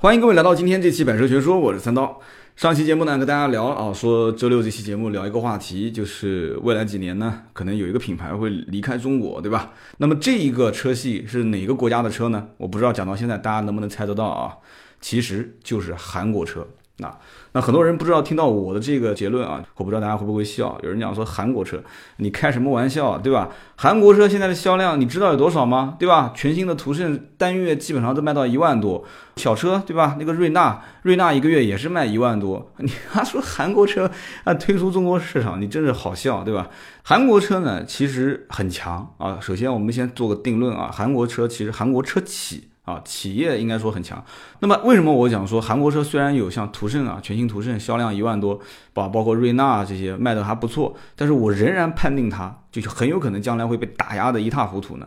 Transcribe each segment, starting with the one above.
欢迎各位来到今天这期《百车全说》，我是三刀。上期节目呢，跟大家聊啊，说周六这期节目聊一个话题，就是未来几年呢，可能有一个品牌会离开中国，对吧？那么这一个车系是哪个国家的车呢？我不知道，讲到现在大家能不能猜得到啊？其实就是韩国车。那那很多人不知道听到我的这个结论啊，我不知道大家会不会笑。有人讲说韩国车，你开什么玩笑，对吧？韩国车现在的销量你知道有多少吗？对吧？全新的途胜单月基本上都卖到一万多，小车对吧？那个瑞纳，瑞纳一个月也是卖一万多。你还说韩国车啊推出中国市场，你真是好笑，对吧？韩国车呢其实很强啊。首先我们先做个定论啊，韩国车其实韩国车企。啊，企业应该说很强。那么为什么我讲说韩国车虽然有像途胜啊，全新途胜销量一万多，包包括瑞纳这些卖的还不错，但是我仍然判定它就是很有可能将来会被打压的一塌糊涂呢？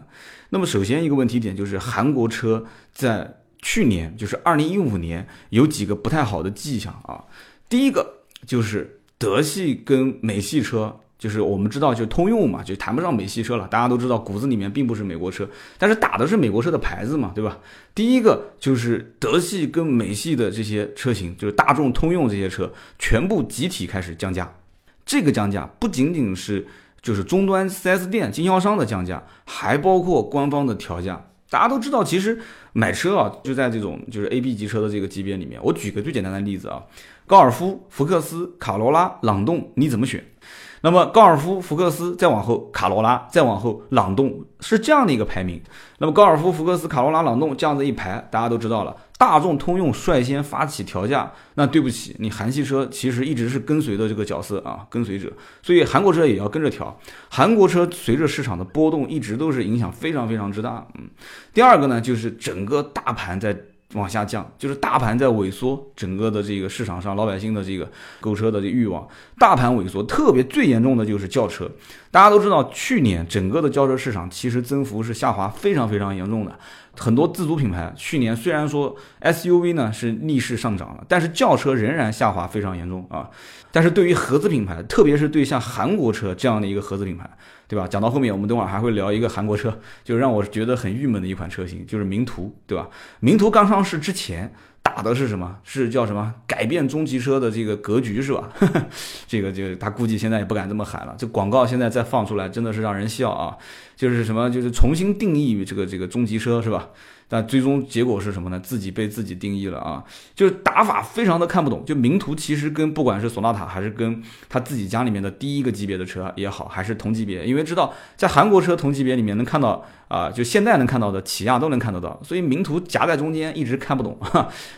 那么首先一个问题点就是韩国车在去年就是二零一五年有几个不太好的迹象啊。第一个就是德系跟美系车。就是我们知道，就通用嘛，就谈不上美系车了。大家都知道，骨子里面并不是美国车，但是打的是美国车的牌子嘛，对吧？第一个就是德系跟美系的这些车型，就是大众、通用这些车，全部集体开始降价。这个降价不仅仅是就是终端 4S 店经销商的降价，还包括官方的调价。大家都知道，其实买车啊，就在这种就是 A、B 级车的这个级别里面。我举个最简单的例子啊，高尔夫、福克斯、卡罗拉、朗动，你怎么选？那么高尔夫、福克斯再往后，卡罗拉再往后，朗动是这样的一个排名。那么高尔夫、福克斯、卡罗拉、朗动这样子一排，大家都知道了。大众、通用率先发起调价，那对不起，你韩系车其实一直是跟随的这个角色啊，跟随者。所以韩国车也要跟着调。韩国车随着市场的波动，一直都是影响非常非常之大。嗯，第二个呢，就是整个大盘在。往下降，就是大盘在萎缩，整个的这个市场上，老百姓的这个购车的这欲望，大盘萎缩，特别最严重的就是轿车。大家都知道，去年整个的轿车市场其实增幅是下滑非常非常严重的。很多自主品牌去年虽然说 SUV 呢是逆势上涨了，但是轿车仍然下滑非常严重啊。但是对于合资品牌，特别是对像韩国车这样的一个合资品牌，对吧？讲到后面，我们等会儿还会聊一个韩国车，就让我觉得很郁闷的一款车型，就是名图，对吧？名图刚上市之前。打的是什么？是叫什么？改变中级车的这个格局是吧？这个这个他估计现在也不敢这么喊了。这广告现在再放出来，真的是让人笑啊！就是什么？就是重新定义这个这个中级车是吧？但最终结果是什么呢？自己被自己定义了啊！就是打法非常的看不懂。就名图其实跟不管是索纳塔还是跟他自己家里面的第一个级别的车也好，还是同级别，因为知道在韩国车同级别里面能看到啊，就现在能看到的起亚都能看得到，所以名图夹在中间一直看不懂，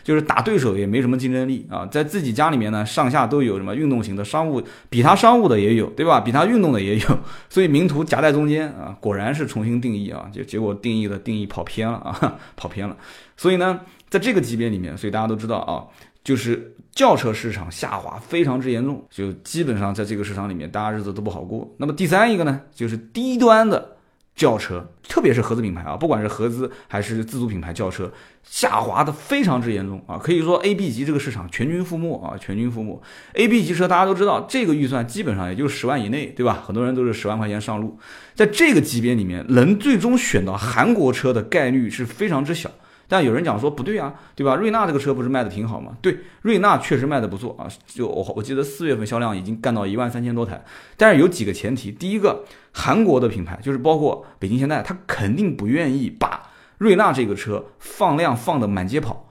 就是打对手也没什么竞争力啊。在自己家里面呢，上下都有什么运动型的商务，比他商务的也有，对吧？比他运动的也有，所以名图夹在中间啊，果然是重新定义啊，就结果定义的定义跑偏了啊。跑偏了，所以呢，在这个级别里面，所以大家都知道啊，就是轿车市场下滑非常之严重，就基本上在这个市场里面，大家日子都不好过。那么第三一个呢，就是低端的轿车，特别是合资品牌啊，不管是合资还是自主品牌轿车，下滑的非常之严重啊，可以说 A、B 级这个市场全军覆没啊，全军覆没。A、B 级车大家都知道，这个预算基本上也就十万以内，对吧？很多人都是十万块钱上路。在这个级别里面，能最终选到韩国车的概率是非常之小。但有人讲说不对啊，对吧？瑞纳这个车不是卖的挺好吗？对，瑞纳确实卖的不错啊。就我我记得四月份销量已经干到一万三千多台。但是有几个前提，第一个，韩国的品牌就是包括北京现代，他肯定不愿意把瑞纳这个车放量放的满街跑，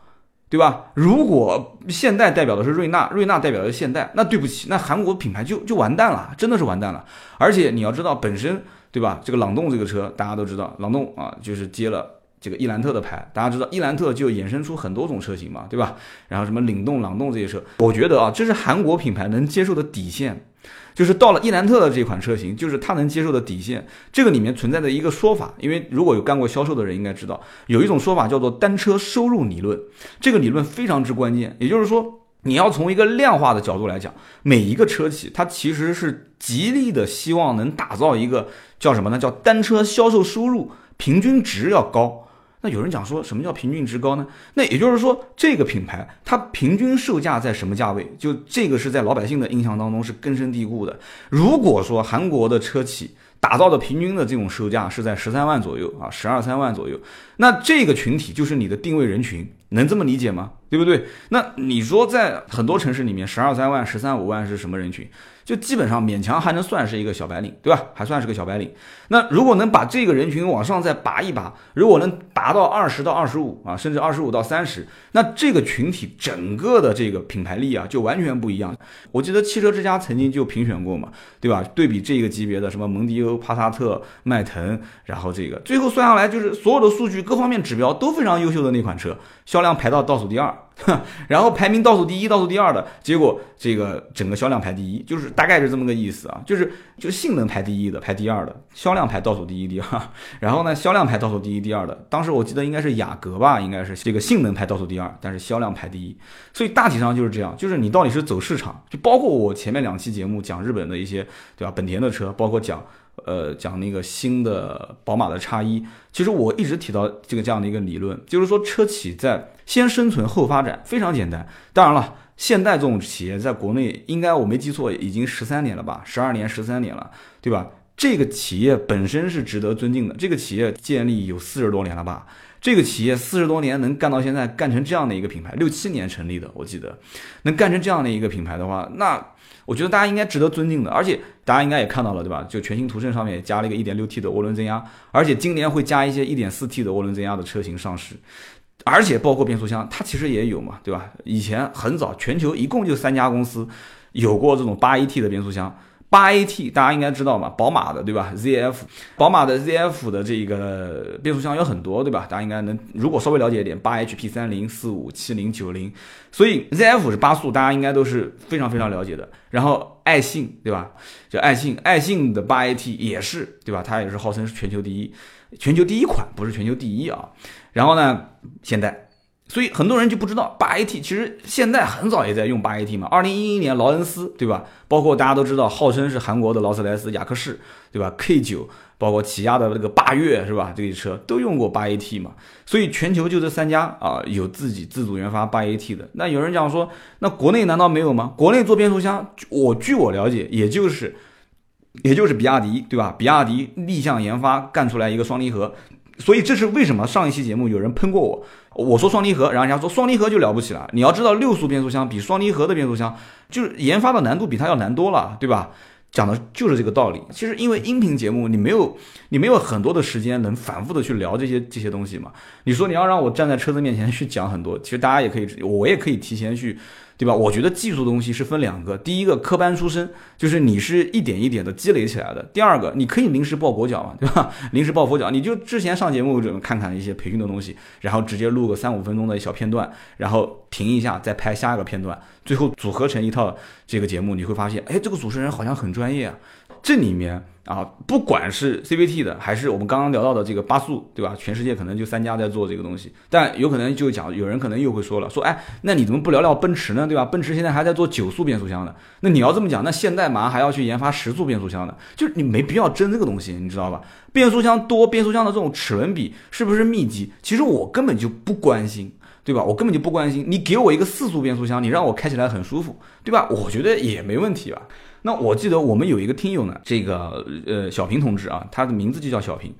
对吧？如果现代代表的是瑞纳，瑞纳代表的是现代，那对不起，那韩国品牌就就完蛋了，真的是完蛋了。而且你要知道，本身。对吧？这个朗动这个车大家都知道，朗动啊就是接了这个伊兰特的牌，大家知道伊兰特就衍生出很多种车型嘛，对吧？然后什么领动、朗动这些车，我觉得啊，这是韩国品牌能接受的底线，就是到了伊兰特的这款车型，就是它能接受的底线。这个里面存在的一个说法，因为如果有干过销售的人应该知道，有一种说法叫做单车收入理论，这个理论非常之关键，也就是说。你要从一个量化的角度来讲，每一个车企它其实是极力的希望能打造一个叫什么呢？叫单车销售收入平均值要高。那有人讲说什么叫平均值高呢？那也就是说这个品牌它平均售价在什么价位？就这个是在老百姓的印象当中是根深蒂固的。如果说韩国的车企，打造的平均的这种售价是在十三万左右啊，十二三万左右。那这个群体就是你的定位人群，能这么理解吗？对不对？那你说在很多城市里面，十二三万、十三五万是什么人群？就基本上勉强还能算是一个小白领，对吧？还算是个小白领。那如果能把这个人群往上再拔一拔，如果能拔到二十到二十五啊，甚至二十五到三十，那这个群体整个的这个品牌力啊，就完全不一样。我记得汽车之家曾经就评选过嘛，对吧？对比这个级别的什么蒙迪欧、帕萨特、迈腾，然后这个最后算下来，就是所有的数据各方面指标都非常优秀的那款车，销量排到倒数第二。然后排名倒数第一、倒数第二的结果，这个整个销量排第一，就是大概是这么个意思啊，就是就性能排第一的、排第二的，销量排倒数第一、第二。然后呢，销量排倒数第一、第二的，当时我记得应该是雅阁吧，应该是这个性能排倒数第二，但是销量排第一。所以大体上就是这样，就是你到底是走市场，就包括我前面两期节目讲日本的一些，对吧？本田的车，包括讲。呃，讲那个新的宝马的叉一，其实我一直提到这个这样的一个理论，就是说车企在先生存后发展，非常简单。当然了，现代这种企业在国内，应该我没记错，已经十三年了吧，十二年、十三年了，对吧？这个企业本身是值得尊敬的。这个企业建立有四十多年了吧？这个企业四十多年能干到现在，干成这样的一个品牌，六七年成立的，我记得能干成这样的一个品牌的话，那。我觉得大家应该值得尊敬的，而且大家应该也看到了，对吧？就全新途胜上面也加了一个 1.6T 的涡轮增压，而且今年会加一些 1.4T 的涡轮增压的车型上市，而且包括变速箱，它其实也有嘛，对吧？以前很早，全球一共就三家公司有过这种 8AT 的变速箱。八 AT 大家应该知道嘛，宝马的对吧？ZF，宝马的 ZF 的这个变速箱有很多对吧？大家应该能，如果稍微了解一点，八 HP 三零四五七零九零，所以 ZF 是八速，大家应该都是非常非常了解的。然后爱信对吧？就爱信，爱信的八 AT 也是对吧？它也是号称是全球第一，全球第一款不是全球第一啊。然后呢，现代。所以很多人就不知道八 AT，其实现在很早也在用八 AT 嘛。二零一一年劳恩斯，对吧？包括大家都知道，号称是韩国的劳斯莱斯雅克士，对吧？K 九，包括起亚的那个霸越，是吧？这些车都用过八 AT 嘛。所以全球就这三家啊，有自己自主研发八 AT 的。那有人讲说，那国内难道没有吗？国内做变速箱，我据我了解，也就是，也就是比亚迪，对吧？比亚迪立项研发干出来一个双离合。所以这是为什么上一期节目有人喷过我，我说双离合，然后人家说双离合就了不起了。你要知道六速变速箱比双离合的变速箱，就是研发的难度比它要难多了，对吧？讲的就是这个道理。其实因为音频节目你没有你没有很多的时间能反复的去聊这些这些东西嘛。你说你要让我站在车子面前去讲很多，其实大家也可以，我也可以提前去。对吧？我觉得技术的东西是分两个，第一个科班出身，就是你是一点一点的积累起来的；第二个，你可以临时抱佛脚嘛，对吧？临时抱佛脚，你就之前上节目看看一些培训的东西，然后直接录个三五分钟的小片段，然后停一下，再拍下一个片段，最后组合成一套这个节目，你会发现，哎，这个主持人好像很专业啊。这里面。啊，不管是 CVT 的，还是我们刚刚聊到的这个八速，对吧？全世界可能就三家在做这个东西，但有可能就讲，有人可能又会说了，说哎，那你怎么不聊聊奔驰呢，对吧？奔驰现在还在做九速变速箱的，那你要这么讲，那现代马上还要去研发十速变速箱的，就是你没必要争这个东西，你知道吧？变速箱多，变速箱的这种齿轮比是不是密集？其实我根本就不关心，对吧？我根本就不关心，你给我一个四速变速箱，你让我开起来很舒服，对吧？我觉得也没问题吧。那我记得我们有一个听友呢，这个呃小平同志啊，他的名字就叫小平。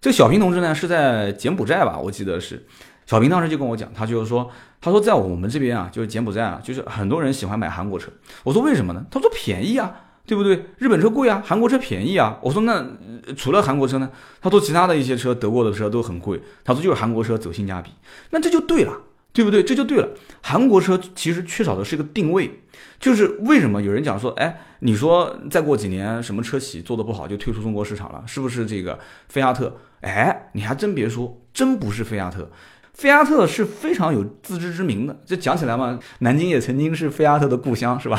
这小平同志呢是在柬埔寨吧，我记得是。小平当时就跟我讲，他就是说，他说在我们这边啊，就是柬埔寨啊，就是很多人喜欢买韩国车。我说为什么呢？他说便宜啊，对不对？日本车贵啊，韩国车便宜啊。我说那除了韩国车呢？他说其他的一些车，德国的车都很贵。他说就是韩国车走性价比，那这就对了。对不对？这就对了。韩国车其实缺少的是一个定位，就是为什么有人讲说，哎，你说再过几年什么车企做的不好就退出中国市场了，是不是这个菲亚特？哎，你还真别说，真不是菲亚特，菲亚特是非常有自知之明的。这讲起来嘛，南京也曾经是菲亚特的故乡，是吧？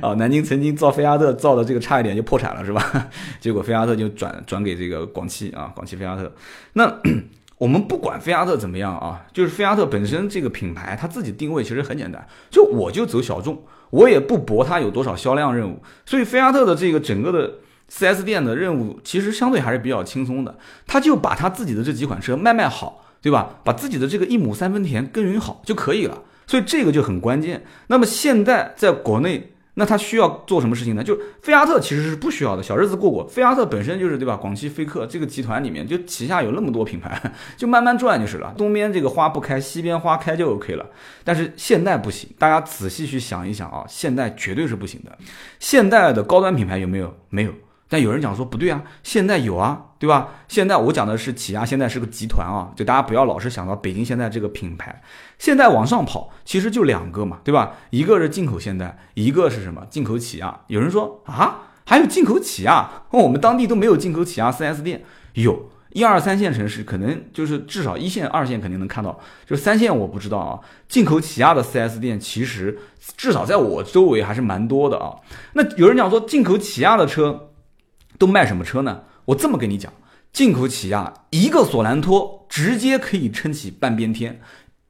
啊，南京曾经造菲亚特造的这个差一点就破产了，是吧？结果菲亚特就转转给这个广汽啊，广汽菲亚特。那。我们不管菲亚特怎么样啊，就是菲亚特本身这个品牌，它自己定位其实很简单，就我就走小众，我也不博它有多少销量任务，所以菲亚特的这个整个的 4S 店的任务其实相对还是比较轻松的，他就把他自己的这几款车卖卖好，对吧？把自己的这个一亩三分田耕耘好就可以了，所以这个就很关键。那么现在在国内那他需要做什么事情呢？就菲亚特其实是不需要的，小日子过过。菲亚特本身就是对吧？广汽菲克这个集团里面，就旗下有那么多品牌，就慢慢转就是了。东边这个花不开，西边花开就 OK 了。但是现代不行，大家仔细去想一想啊，现代绝对是不行的。现代的高端品牌有没有？没有。但有人讲说不对啊，现在有啊，对吧？现在我讲的是起亚，现在是个集团啊，就大家不要老是想到北京现代这个品牌。现在往上跑，其实就两个嘛，对吧？一个是进口现代，一个是什么？进口起亚。有人说啊，还有进口起亚？我们当地都没有进口起亚 4S 店。有一二三线城市可能就是至少一线、二线肯定能看到，就三线我不知道啊。进口起亚的 4S 店其实至少在我周围还是蛮多的啊。那有人讲说进口起亚的车。都卖什么车呢？我这么跟你讲，进口起亚一个索兰托直接可以撑起半边天，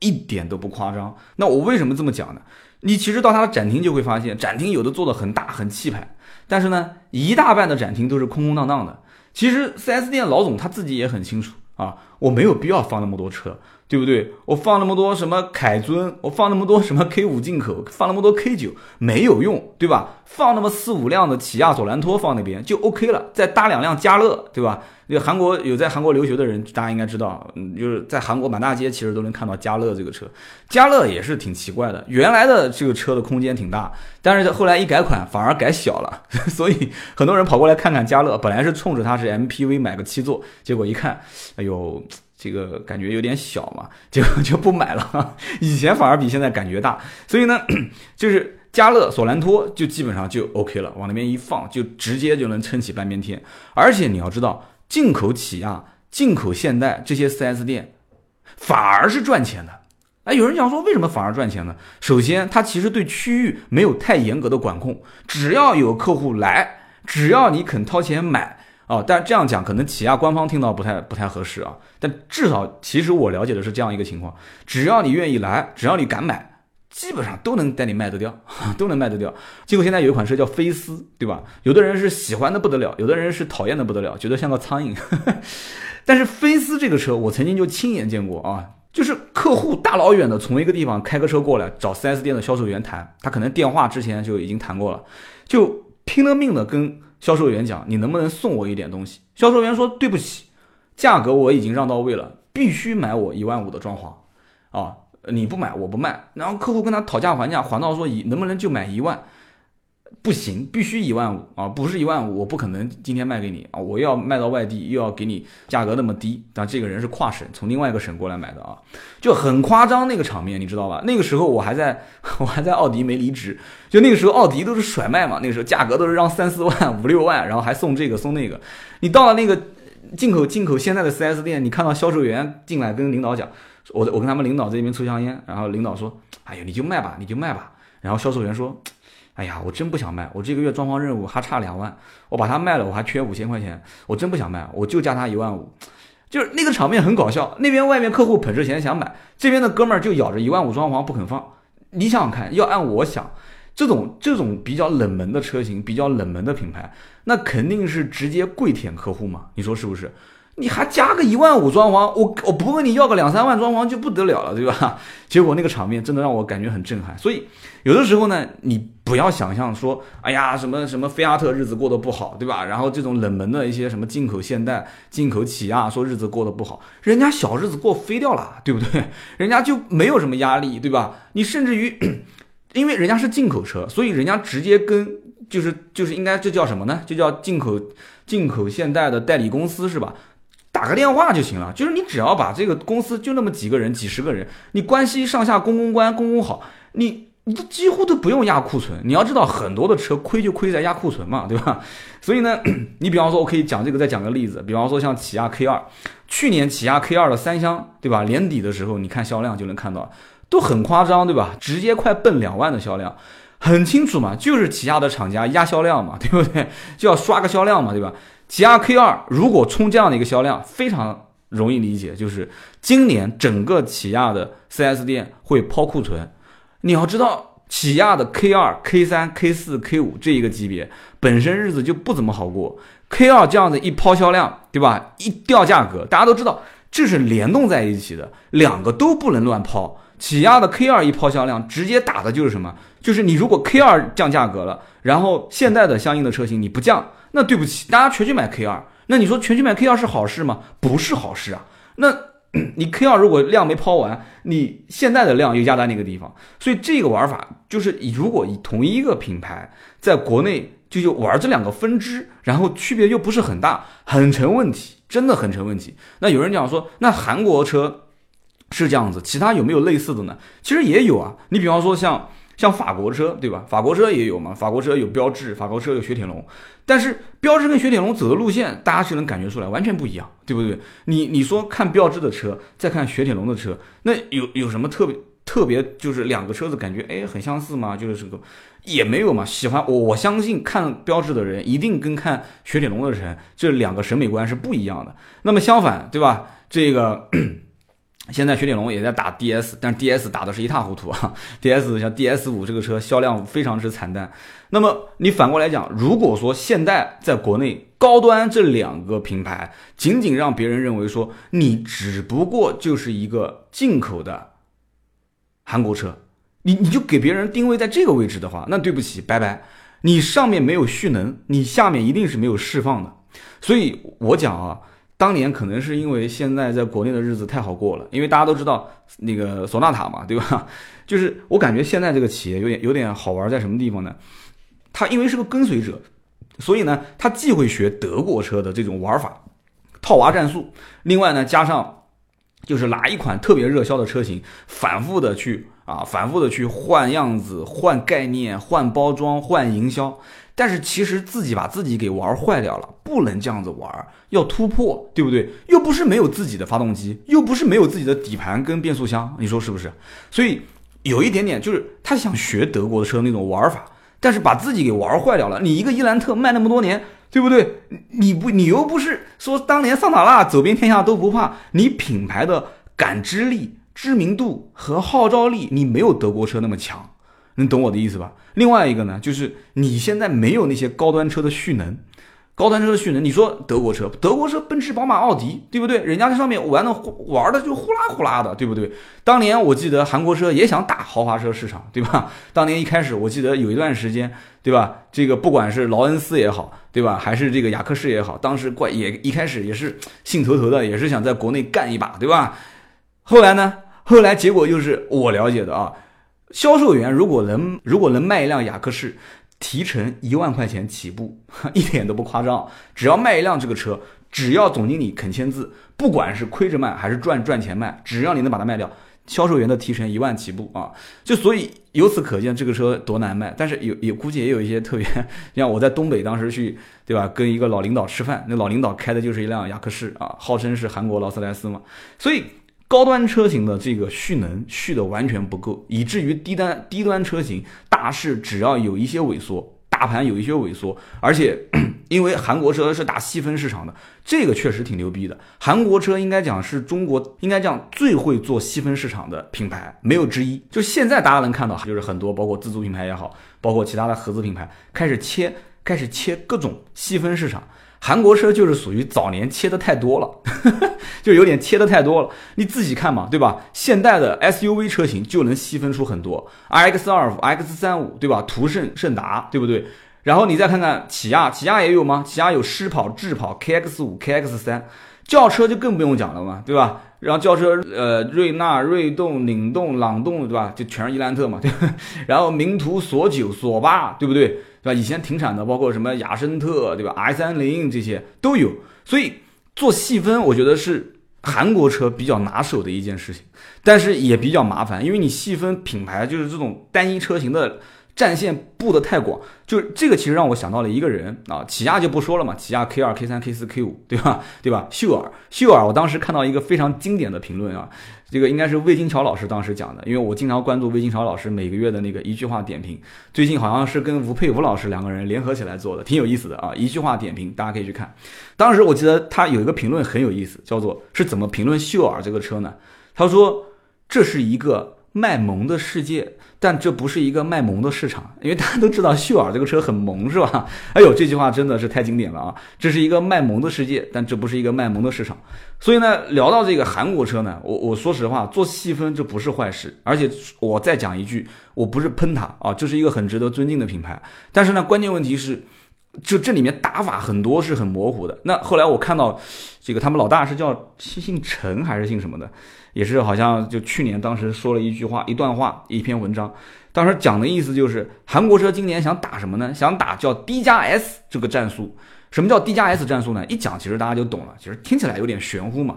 一点都不夸张。那我为什么这么讲呢？你其实到它的展厅就会发现，展厅有的做的很大很气派，但是呢，一大半的展厅都是空空荡荡的。其实 4S 店老总他自己也很清楚啊，我没有必要放那么多车。对不对？我放那么多什么凯尊，我放那么多什么 K 五进口，放那么多 K 九没有用，对吧？放那么四五辆的起亚索兰托放那边就 OK 了，再搭两辆加乐，对吧？那韩国有在韩国留学的人，大家应该知道，嗯，就是在韩国满大街其实都能看到加乐这个车。加乐也是挺奇怪的，原来的这个车的空间挺大，但是后来一改款反而改小了，所以很多人跑过来看看加乐，本来是冲着它是 MPV 买个七座，结果一看，哎呦。这个感觉有点小嘛，就 就不买了。以前反而比现在感觉大，所以呢，就是嘉乐索兰托就基本上就 OK 了，往那边一放，就直接就能撑起半边天。而且你要知道，进口起亚、进口现代这些 4S 店反而是赚钱的。哎，有人讲说为什么反而赚钱呢？首先，它其实对区域没有太严格的管控，只要有客户来，只要你肯掏钱买。哦，但这样讲可能起亚官方听到不太不太合适啊。但至少其实我了解的是这样一个情况：只要你愿意来，只要你敢买，基本上都能带你卖得掉，都能卖得掉。结果现在有一款车叫飞思，对吧？有的人是喜欢的不得了，有的人是讨厌的不得了，觉得像个苍蝇。但是飞思这个车，我曾经就亲眼见过啊，就是客户大老远的从一个地方开个车过来找 4S 店的销售员谈，他可能电话之前就已经谈过了，就拼了命的跟。销售员讲：“你能不能送我一点东西？”销售员说：“对不起，价格我已经让到位了，必须买我一万五的装潢，啊，你不买我不卖。”然后客户跟他讨价还价，还到说：“以能不能就买一万？”不行，必须一万五啊！不是一万五，我不可能今天卖给你啊！我要卖到外地，又要给你价格那么低。但这个人是跨省，从另外一个省过来买的啊，就很夸张那个场面，你知道吧？那个时候我还在，我还在奥迪没离职，就那个时候奥迪都是甩卖嘛，那个时候价格都是让三四万、五六万，然后还送这个送那个。你到了那个进口进口现在的 4S 店，你看到销售员进来跟领导讲，我我跟他们领导这边抽香烟，然后领导说：“哎呀，你就卖吧，你就卖吧。”然后销售员说。哎呀，我真不想卖，我这个月装潢任务还差两万，我把它卖了，我还缺五千块钱，我真不想卖，我就加他一万五，就是那个场面很搞笑。那边外面客户捧着钱想买，这边的哥们儿就咬着一万五装潢不肯放。你想想看，要按我想，这种这种比较冷门的车型，比较冷门的品牌，那肯定是直接跪舔客户嘛？你说是不是？你还加个一万五装潢，我我不问你要个两三万装潢就不得了了，对吧？结果那个场面真的让我感觉很震撼。所以有的时候呢，你不要想象说，哎呀，什么什么菲亚特日子过得不好，对吧？然后这种冷门的一些什么进口现代、进口起亚说日子过得不好，人家小日子过飞掉了，对不对？人家就没有什么压力，对吧？你甚至于，因为人家是进口车，所以人家直接跟就是就是应该这叫什么呢？就叫进口进口现代的代理公司是吧？打个电话就行了，就是你只要把这个公司就那么几个人、几十个人，你关系上下公公关、公公好，你你都几乎都不用压库存。你要知道，很多的车亏就亏在压库存嘛，对吧？所以呢，你比方说，我可以讲这个，再讲个例子，比方说像起亚 K 二，去年起亚 K 二的三厢，对吧？年底的时候，你看销量就能看到，都很夸张，对吧？直接快奔两万的销量，很清楚嘛，就是起亚的厂家压销量嘛，对不对？就要刷个销量嘛，对吧？起亚 K 二如果冲这样的一个销量，非常容易理解，就是今年整个起亚的 4S 店会抛库存。你要知道，起亚的 K 二、K 三、K 四、K 五这一个级别本身日子就不怎么好过，K 二这样子一抛销量，对吧？一掉价格，大家都知道这是联动在一起的，两个都不能乱抛。起亚的 K 二一抛销量，直接打的就是什么？就是你如果 K 二降价格了，然后现在的相应的车型你不降，那对不起，大家全去买 K 二。那你说全去买 K 二是好事吗？不是好事啊。那 你 K 二如果量没抛完，你现在的量又压在那个地方，所以这个玩法就是以如果以同一个品牌在国内就就玩这两个分支，然后区别又不是很大，很成问题，真的很成问题。那有人讲说，那韩国车是这样子，其他有没有类似的呢？其实也有啊。你比方说像像法国车，对吧？法国车也有嘛，法国车有标致，法国车有雪铁龙。但是标致跟雪铁龙走的路线，大家是能感觉出来，完全不一样，对不对？你你说看标致的车，再看雪铁龙的车，那有有什么特别特别？就是两个车子感觉哎很相似吗？就是这个也没有嘛。喜欢我我相信看标致的人，一定跟看雪铁龙的人，这两个审美观是不一样的。那么相反，对吧？这个。现在雪铁龙也在打 DS，但 DS 打的是一塌糊涂啊。DS 像 DS 五这个车销量非常之惨淡。那么你反过来讲，如果说现在在国内高端这两个品牌，仅仅让别人认为说你只不过就是一个进口的韩国车，你你就给别人定位在这个位置的话，那对不起，拜拜，你上面没有蓄能，你下面一定是没有释放的。所以我讲啊。当年可能是因为现在在国内的日子太好过了，因为大家都知道那个索纳塔嘛，对吧？就是我感觉现在这个企业有点有点好玩在什么地方呢？他因为是个跟随者，所以呢，他既会学德国车的这种玩法，套娃战术，另外呢，加上就是拿一款特别热销的车型，反复的去啊，反复的去换样子、换概念、换包装、换营销。但是其实自己把自己给玩坏掉了，不能这样子玩，要突破，对不对？又不是没有自己的发动机，又不是没有自己的底盘跟变速箱，你说是不是？所以有一点点就是他想学德国的车那种玩法，但是把自己给玩坏掉了。你一个伊兰特卖那么多年，对不对？你不，你又不是说当年桑塔纳走遍天下都不怕，你品牌的感知力、知名度和号召力，你没有德国车那么强。能懂我的意思吧？另外一个呢，就是你现在没有那些高端车的蓄能，高端车的蓄能，你说德国车，德国车，奔驰、宝马、奥迪，对不对？人家这上面玩的玩的就呼啦呼啦的，对不对？当年我记得韩国车也想打豪华车市场，对吧？当年一开始，我记得有一段时间，对吧？这个不管是劳恩斯也好，对吧？还是这个雅克士也好，当时怪也一开始也是兴头头的，也是想在国内干一把，对吧？后来呢？后来结果就是我了解的啊。销售员如果能如果能卖一辆雅克士，提成一万块钱起步，一点都不夸张。只要卖一辆这个车，只要总经理肯签字，不管是亏着卖还是赚赚钱卖，只要你能把它卖掉，销售员的提成一万起步啊！就所以由此可见这个车多难卖。但是有也估计也有一些特别，像我在东北当时去，对吧？跟一个老领导吃饭，那老领导开的就是一辆雅克士啊，号称是韩国劳斯莱斯嘛，所以。高端车型的这个蓄能蓄的完全不够，以至于低端低端车型大势只要有一些萎缩，大盘有一些萎缩，而且 因为韩国车是打细分市场的，这个确实挺牛逼的。韩国车应该讲是中国应该讲最会做细分市场的品牌，没有之一。就现在大家能看到，就是很多包括自主品牌也好，包括其他的合资品牌开始切开始切各种细分市场。韩国车就是属于早年切的太多了，就有点切的太多了。你自己看嘛，对吧？现代的 SUV 车型就能细分出很多，RX 二五、X 三五，对吧？途胜、胜达，对不对？然后你再看看起亚，起亚也有吗？起亚有狮跑、智跑、KX 五、KX 三，轿车就更不用讲了嘛，对吧？然后轿车，呃，瑞纳、锐动、领动、朗动，对吧？就全是伊兰特嘛，对。然后名图、索九、索八，对不对？对吧？以前停产的，包括什么雅绅特，对吧？i 三零这些都有。所以做细分，我觉得是韩国车比较拿手的一件事情，但是也比较麻烦，因为你细分品牌，就是这种单一车型的。战线布的太广，就是这个，其实让我想到了一个人啊，起亚就不说了嘛，起亚 K 二、K 三、K 四、K 五，对吧？对吧？秀尔，秀尔，我当时看到一个非常经典的评论啊，这个应该是魏金桥老师当时讲的，因为我经常关注魏金桥老师每个月的那个一句话点评，最近好像是跟吴佩吴老师两个人联合起来做的，挺有意思的啊，一句话点评，大家可以去看。当时我记得他有一个评论很有意思，叫做是怎么评论秀尔这个车呢？他说这是一个卖萌的世界，但这不是一个卖萌的市场，因为大家都知道秀尔这个车很萌，是吧？哎呦，这句话真的是太经典了啊！这是一个卖萌的世界，但这不是一个卖萌的市场。所以呢，聊到这个韩国车呢，我我说实话，做细分这不是坏事，而且我再讲一句，我不是喷它啊，这是一个很值得尊敬的品牌。但是呢，关键问题是，就这里面打法很多是很模糊的。那后来我看到这个他们老大是叫姓陈还是姓什么的？也是好像就去年当时说了一句话一段话一篇文章，当时讲的意思就是韩国车今年想打什么呢？想打叫 D 加 S 这个战术。什么叫 D 加 S 战术呢？一讲其实大家就懂了，其实听起来有点玄乎嘛。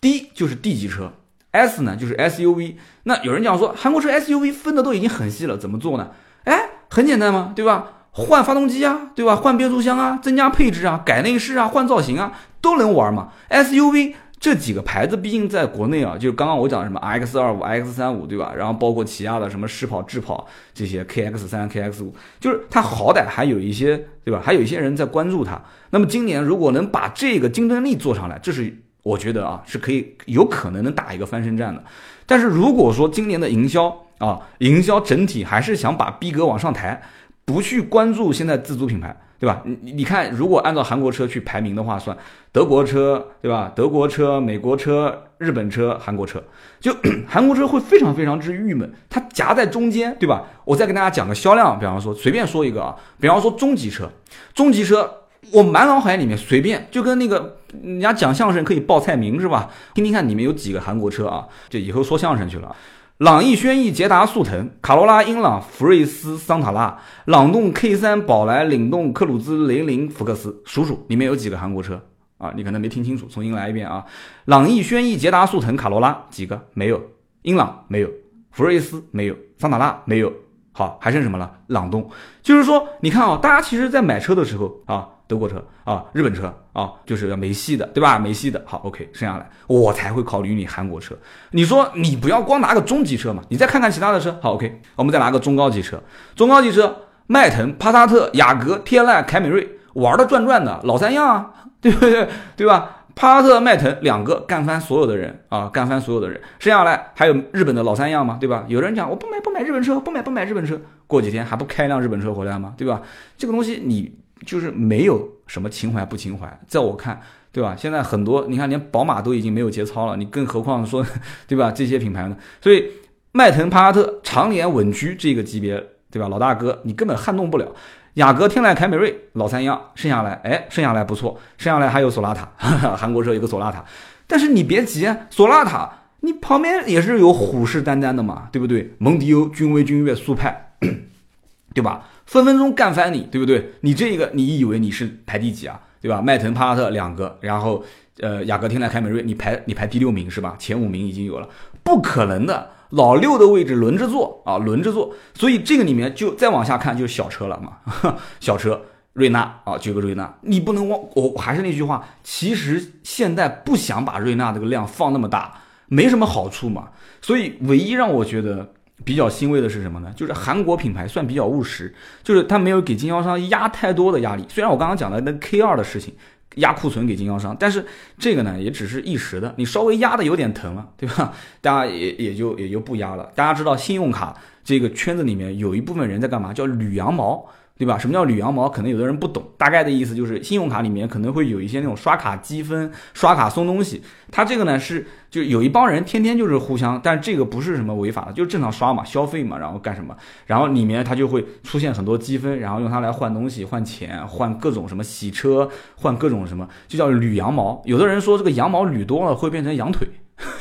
D 就是 D 级车，S 呢就是 SUV。那有人讲说韩国车 SUV 分的都已经很细了，怎么做呢？哎，很简单嘛，对吧？换发动机啊，对吧？换变速箱啊，增加配置啊，改内饰啊，换造型啊，都能玩嘛。SUV。这几个牌子毕竟在国内啊，就是刚刚我讲的什么 X 二五、X 三五，对吧？然后包括起亚的什么试跑、智跑这些 KX 三、KX 五，就是它好歹还有一些，对吧？还有一些人在关注它。那么今年如果能把这个竞争力做上来，这是我觉得啊是可以有可能能打一个翻身战的。但是如果说今年的营销啊，营销整体还是想把逼格往上抬，不去关注现在自主品牌。对吧？你你看，如果按照韩国车去排名的话，算德国车，对吧？德国车、美国车、日本车、韩国车，就 韩国车会非常非常之郁闷，它夹在中间，对吧？我再跟大家讲个销量，比方说随便说一个啊，比方说中级车，中级车，我满脑海里面随便就跟那个人家讲相声可以报菜名是吧？听听看里面有几个韩国车啊？就以后说相声去了。朗逸、轩逸、捷达、速腾、卡罗拉、英朗、福睿斯、桑塔纳、朗动、K 三、宝来、领动、克鲁兹、雷凌、福克斯，数数里面有几个韩国车啊？你可能没听清楚，重新来一遍啊！朗逸、轩逸、捷达、速腾、卡罗拉几个？没有，英朗没有，福睿斯没有，桑塔纳没有。好，还剩什么了？朗动。就是说，你看啊，大家其实在买车的时候啊。德国车啊，日本车啊，就是要美系的，对吧？美系的，好，OK，剩下来我才会考虑你韩国车。你说你不要光拿个中级车嘛，你再看看其他的车，好，OK，我们再拿个中高级车。中高级车，迈腾、帕萨特、雅阁、天籁、凯美瑞，玩的转转的，老三样啊，对不对？对吧？帕萨特、迈腾两个干翻所有的人啊，干翻所有的人。剩下来还有日本的老三样嘛，对吧？有人讲我不买不买日本车，不买不买日本车，过几天还不开辆日本车回来吗？对吧？这个东西你。就是没有什么情怀不情怀，在我看，对吧？现在很多，你看连宝马都已经没有节操了，你更何况说，对吧？这些品牌呢？所以迈腾、帕萨特常年稳居这个级别，对吧？老大哥，你根本撼动不了。雅阁、天籁、凯美瑞老三样，剩下来，哎，剩下来不错，剩下来还有索纳塔，韩国车有个索纳塔，但是你别急，索纳塔你旁边也是有虎视眈眈的嘛，对不对？蒙迪欧、君威、君越、速派，对吧？分分钟干翻你，对不对？你这个你以为你是排第几啊？对吧？迈腾、帕萨特两个，然后呃，雅阁、天籁、凯美瑞，你排你排第六名是吧？前五名已经有了，不可能的，老六的位置轮着坐啊，轮着坐。所以这个里面就再往下看就是小车了嘛，小车，瑞纳啊，就个瑞纳，你不能忘，我还是那句话，其实现在不想把瑞纳这个量放那么大，没什么好处嘛。所以唯一让我觉得。比较欣慰的是什么呢？就是韩国品牌算比较务实，就是他没有给经销商压太多的压力。虽然我刚刚讲的那 K 二的事情压库存给经销商，但是这个呢也只是一时的，你稍微压的有点疼了，对吧？大家也也就也就不压了。大家知道信用卡这个圈子里面有一部分人在干嘛？叫捋羊毛。对吧？什么叫捋羊毛？可能有的人不懂，大概的意思就是信用卡里面可能会有一些那种刷卡积分、刷卡送东西。它这个呢是就有一帮人天天就是互相，但这个不是什么违法的，就是正常刷嘛，消费嘛，然后干什么？然后里面它就会出现很多积分，然后用它来换东西、换钱、换各种什么洗车、换各种什么，就叫捋羊毛。有的人说这个羊毛捋多了会变成羊腿，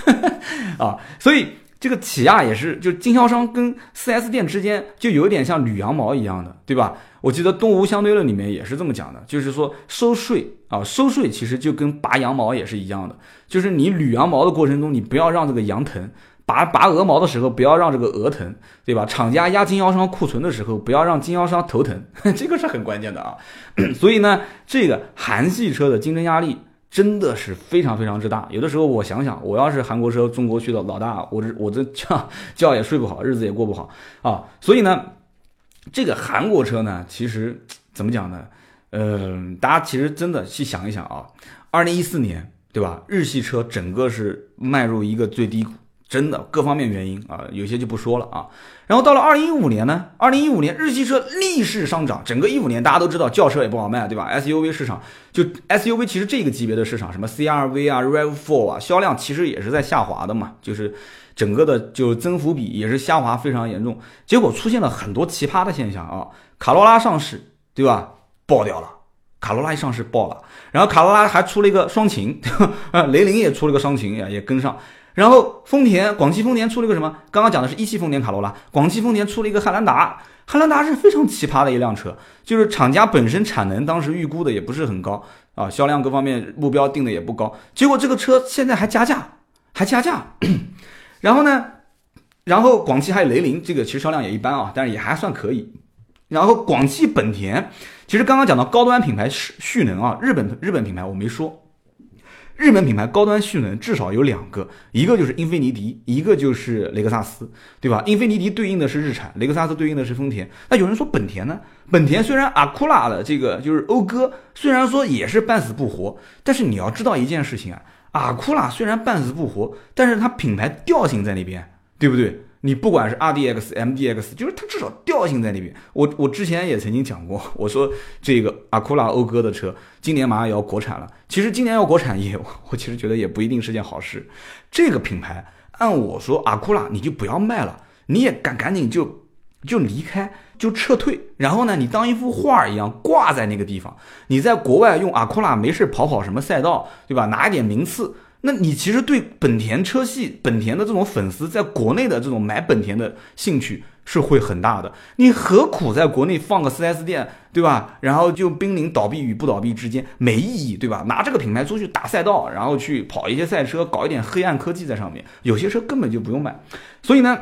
啊，所以。这个起亚也是，就经销商跟 4S 店之间就有点像捋羊毛一样的，对吧？我记得《东吴相对论》里面也是这么讲的，就是说收税啊，收税其实就跟拔羊毛也是一样的，就是你捋羊毛的过程中，你不要让这个羊疼；拔拔鹅毛的时候，不要让这个鹅疼，对吧？厂家压经销商库存的时候，不要让经销商头疼，这个是很关键的啊。所以呢，这个韩系车的竞争压力。真的是非常非常之大，有的时候我想想，我要是韩国车中国区的老大，我这我这觉觉也睡不好，日子也过不好啊。所以呢，这个韩国车呢，其实怎么讲呢？嗯，大家其实真的去想一想啊，二零一四年对吧？日系车整个是迈入一个最低谷，真的各方面原因啊，有些就不说了啊。然后到了二零一五年呢，二零一五年日系车逆势上涨，整个一五年大家都知道轿车也不好卖，对吧？SUV 市场就 SUV 其实这个级别的市场，什么 CRV 啊、Rav4 啊，销量其实也是在下滑的嘛，就是整个的就增幅比也是下滑非常严重。结果出现了很多奇葩的现象啊，卡罗拉上市，对吧？爆掉了，卡罗拉一上市爆了，然后卡罗拉还出了一个双擎，啊，雷凌也出了个双擎呀，也跟上。然后丰田广汽丰田出了个什么？刚刚讲的是一汽丰田卡罗拉，广汽丰田出了一个汉兰达。汉兰达是非常奇葩的一辆车，就是厂家本身产能当时预估的也不是很高啊，销量各方面目标定的也不高。结果这个车现在还加价，还加价。然后呢，然后广汽还有雷凌，这个其实销量也一般啊，但是也还算可以。然后广汽本田，其实刚刚讲到高端品牌蓄蓄能啊，日本日本品牌我没说。日本品牌高端蓄能至少有两个，一个就是英菲尼迪，一个就是雷克萨斯，对吧？英菲尼迪对应的是日产，雷克萨斯对应的是丰田。那有人说本田呢？本田虽然阿库拉的这个就是讴歌，虽然说也是半死不活，但是你要知道一件事情啊，阿库拉虽然半死不活，但是它品牌调性在那边，对不对？你不管是 R D X M D X，就是它至少调性在那边。我我之前也曾经讲过，我说这个阿库拉讴歌的车今年马上也要国产了。其实今年要国产也，我其实觉得也不一定是件好事。这个品牌按我说，阿库拉你就不要卖了，你也赶赶紧就就离开，就撤退。然后呢，你当一幅画一样挂在那个地方。你在国外用阿库拉没事跑跑什么赛道，对吧？拿一点名次。那你其实对本田车系、本田的这种粉丝，在国内的这种买本田的兴趣是会很大的。你何苦在国内放个 4S 店，对吧？然后就濒临倒闭与不倒闭之间，没意义，对吧？拿这个品牌出去打赛道，然后去跑一些赛车，搞一点黑暗科技在上面，有些车根本就不用买。所以呢，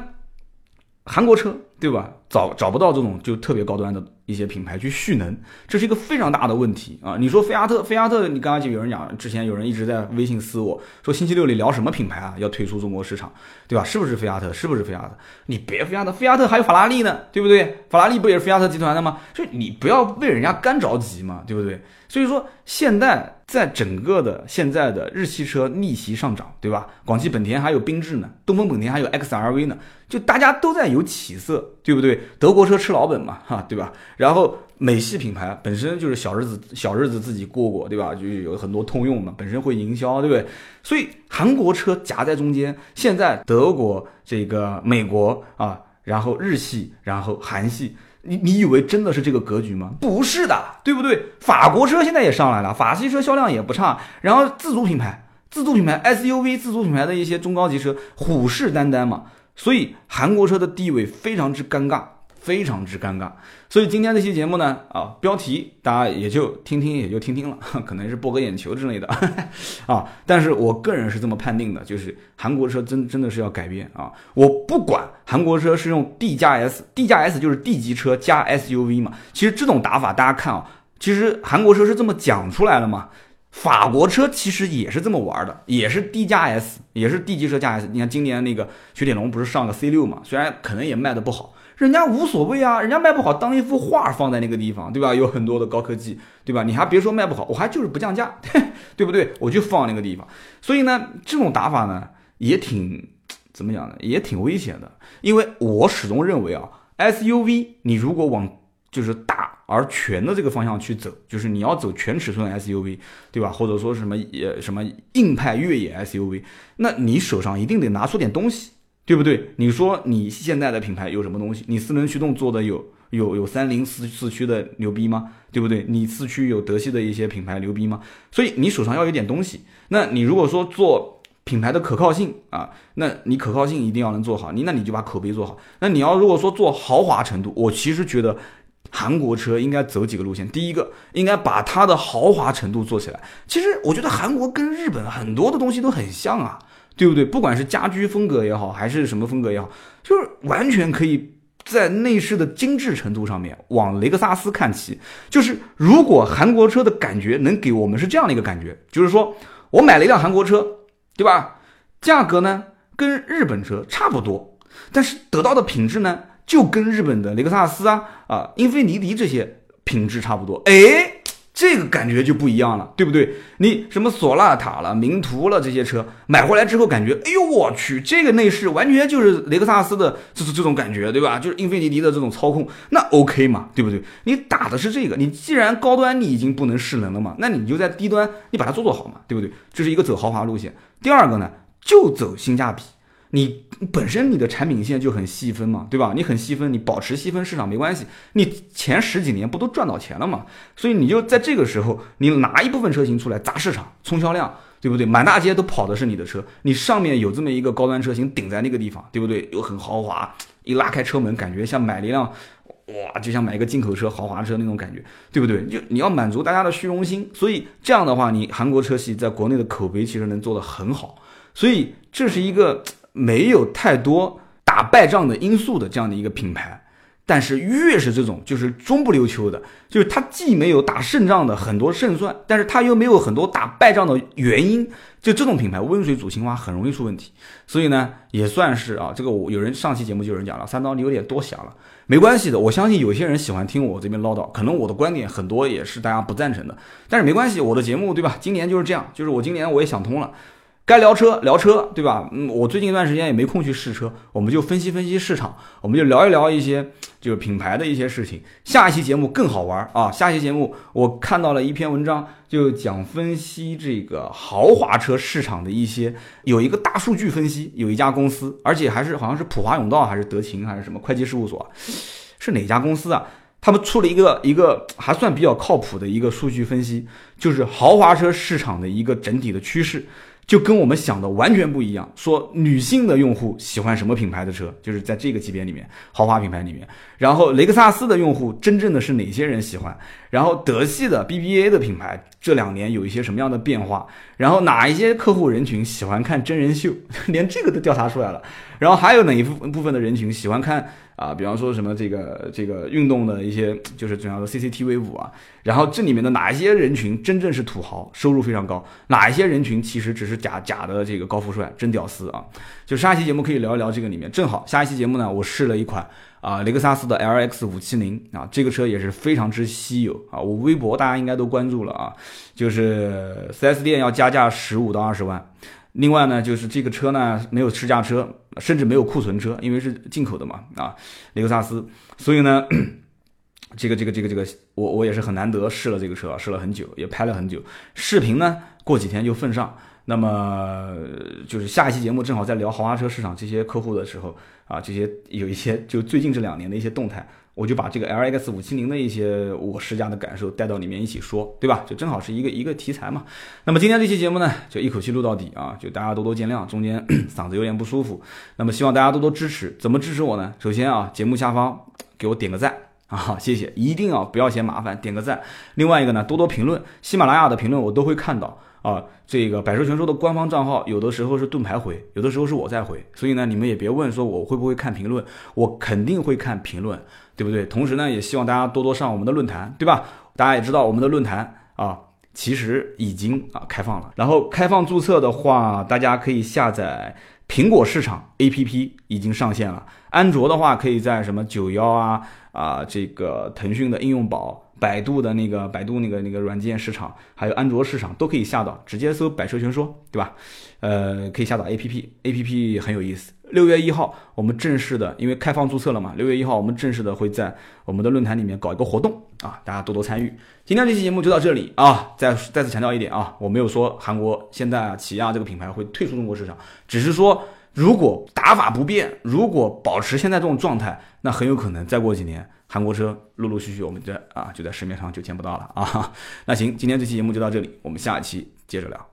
韩国车，对吧？找找不到这种就特别高端的一些品牌去蓄能，这是一个非常大的问题啊！你说菲亚特，菲亚特，你刚刚就有人讲，之前有人一直在微信私我说星期六里聊什么品牌啊？要退出中国市场，对吧？是不是菲亚特？是不是菲亚特？你别菲亚特，菲亚特还有法拉利呢，对不对？法拉利不也是菲亚特集团的吗？所以你不要为人家干着急嘛，对不对？所以说现在在整个的现在的日系车逆袭上涨，对吧？广汽本田还有缤智呢，东风本田还有 XRV 呢，就大家都在有起色，对不对？德国车吃老本嘛，哈，对吧？然后美系品牌本身就是小日子，小日子自己过过，对吧？就有很多通用嘛，本身会营销，对不对？所以韩国车夹在中间，现在德国、这个美国啊，然后日系，然后韩系，你你以为真的是这个格局吗？不是的，对不对？法国车现在也上来了，法系车销量也不差，然后自主品牌、自主品牌 SUV、自主品牌的一些中高级车虎视眈眈嘛。所以韩国车的地位非常之尴尬，非常之尴尬。所以今天这期节目呢，啊，标题大家也就听听，也就听听了，可能是博个眼球之类的，啊。但是我个人是这么判定的，就是韩国车真真的是要改变啊。我不管韩国车是用 D 加 S，D 加 S 就是 D 级车加 SUV 嘛。其实这种打法大家看啊，其实韩国车是这么讲出来的嘛。法国车其实也是这么玩的，也是 D 加 S，也是 D 级车加 S。你看今年那个雪铁龙不是上了 C 六嘛？虽然可能也卖的不好，人家无所谓啊，人家卖不好当一幅画放在那个地方，对吧？有很多的高科技，对吧？你还别说卖不好，我还就是不降价，对不对？我就放那个地方。所以呢，这种打法呢也挺怎么讲呢？也挺危险的，因为我始终认为啊，SUV 你如果往就是大而全的这个方向去走，就是你要走全尺寸 SUV，对吧？或者说什么也什么硬派越野 SUV，那你手上一定得拿出点东西，对不对？你说你现在的品牌有什么东西？你四轮驱动做的有有有三菱四四驱的牛逼吗？对不对？你四驱有德系的一些品牌牛逼吗？所以你手上要有点东西。那你如果说做品牌的可靠性啊，那你可靠性一定要能做好，你那你就把口碑做好。那你要如果说做豪华程度，我其实觉得。韩国车应该走几个路线？第一个，应该把它的豪华程度做起来。其实我觉得韩国跟日本很多的东西都很像啊，对不对？不管是家居风格也好，还是什么风格也好，就是完全可以在内饰的精致程度上面往雷克萨斯看齐。就是如果韩国车的感觉能给我们是这样的一个感觉，就是说我买了一辆韩国车，对吧？价格呢跟日本车差不多，但是得到的品质呢？就跟日本的雷克萨斯啊啊英菲尼迪这些品质差不多，哎，这个感觉就不一样了，对不对？你什么索纳塔了、名图了这些车买回来之后，感觉，哎呦我去，这个内饰完全就是雷克萨斯的，就是这种感觉，对吧？就是英菲尼迪的这种操控，那 OK 嘛，对不对？你打的是这个，你既然高端你已经不能势能了嘛，那你就在低端你把它做做好嘛，对不对？这是一个走豪华路线。第二个呢，就走性价比。你本身你的产品线就很细分嘛，对吧？你很细分，你保持细分市场没关系。你前十几年不都赚到钱了嘛？所以你就在这个时候，你拿一部分车型出来砸市场、冲销量，对不对？满大街都跑的是你的车，你上面有这么一个高端车型顶在那个地方，对不对？又很豪华，一拉开车门，感觉像买了一辆，哇，就像买一个进口车、豪华车那种感觉，对不对？就你要满足大家的虚荣心，所以这样的话，你韩国车系在国内的口碑其实能做得很好，所以这是一个。没有太多打败仗的因素的这样的一个品牌，但是越是这种就是中不溜秋的，就是它既没有打胜仗的很多胜算，但是它又没有很多打败仗的原因，就这种品牌温水煮青蛙很容易出问题。所以呢，也算是啊，这个我有人上期节目就有人讲了，三刀你有点多想了，没关系的，我相信有些人喜欢听我这边唠叨，可能我的观点很多也是大家不赞成的，但是没关系，我的节目对吧？今年就是这样，就是我今年我也想通了。该聊车聊车，对吧？嗯，我最近一段时间也没空去试车，我们就分析分析市场，我们就聊一聊一些就是品牌的一些事情。下一期节目更好玩啊！下期节目我看到了一篇文章，就讲分析这个豪华车市场的一些，有一个大数据分析，有一家公司，而且还是好像是普华永道还是德勤还是什么会计事务所，是哪家公司啊？他们出了一个一个还算比较靠谱的一个数据分析，就是豪华车市场的一个整体的趋势。就跟我们想的完全不一样。说女性的用户喜欢什么品牌的车，就是在这个级别里面，豪华品牌里面。然后雷克萨斯的用户真正的是哪些人喜欢？然后德系的 BBA 的品牌这两年有一些什么样的变化？然后哪一些客户人群喜欢看真人秀？连这个都调查出来了。然后还有哪一部部分的人群喜欢看？啊，比方说什么这个这个运动的一些，就是主要的 CCTV 五啊，然后这里面的哪一些人群真正是土豪，收入非常高，哪一些人群其实只是假假的这个高富帅，真屌丝啊？就下一期节目可以聊一聊这个里面，正好下一期节目呢，我试了一款啊雷克萨斯的 LX 五七零啊，这个车也是非常之稀有啊，我微博大家应该都关注了啊，就是 4S 店要加价十五到二十万。另外呢，就是这个车呢没有试驾车，甚至没有库存车，因为是进口的嘛啊，雷克萨斯，所以呢，这个这个这个这个，我我也是很难得试了这个车，试了很久，也拍了很久，视频呢过几天就奉上。那么就是下一期节目正好在聊豪华车市场这些客户的时候啊，这些有一些就最近这两年的一些动态。我就把这个 L X 五七零的一些我试驾的感受带到里面一起说，对吧？就正好是一个一个题材嘛。那么今天这期节目呢，就一口气录到底啊，就大家多多见谅，中间 嗓子有点不舒服。那么希望大家多多支持，怎么支持我呢？首先啊，节目下方给我点个赞啊，谢谢，一定要不要嫌麻烦，点个赞。另外一个呢，多多评论，喜马拉雅的评论我都会看到。啊，这个百车全说的官方账号有的时候是盾牌回，有的时候是我在回，所以呢，你们也别问说我会不会看评论，我肯定会看评论，对不对？同时呢，也希望大家多多上我们的论坛，对吧？大家也知道我们的论坛啊，其实已经啊开放了，然后开放注册的话，大家可以下载苹果市场 APP 已经上线了，安卓的话可以在什么九幺啊啊这个腾讯的应用宝。百度的那个百度那个那个软件市场，还有安卓市场都可以下到，直接搜“百车全说”，对吧？呃，可以下到 APP，APP 很有意思。六月一号我们正式的，因为开放注册了嘛，六月一号我们正式的会在我们的论坛里面搞一个活动啊，大家多多参与。今天这期节目就到这里啊，再再次强调一点啊，我没有说韩国现代啊、起亚这个品牌会退出中国市场，只是说如果打法不变，如果保持现在这种状态，那很有可能再过几年。韩国车陆陆续续，我们在啊就在市面上就见不到了啊。那行，今天这期节目就到这里，我们下一期接着聊。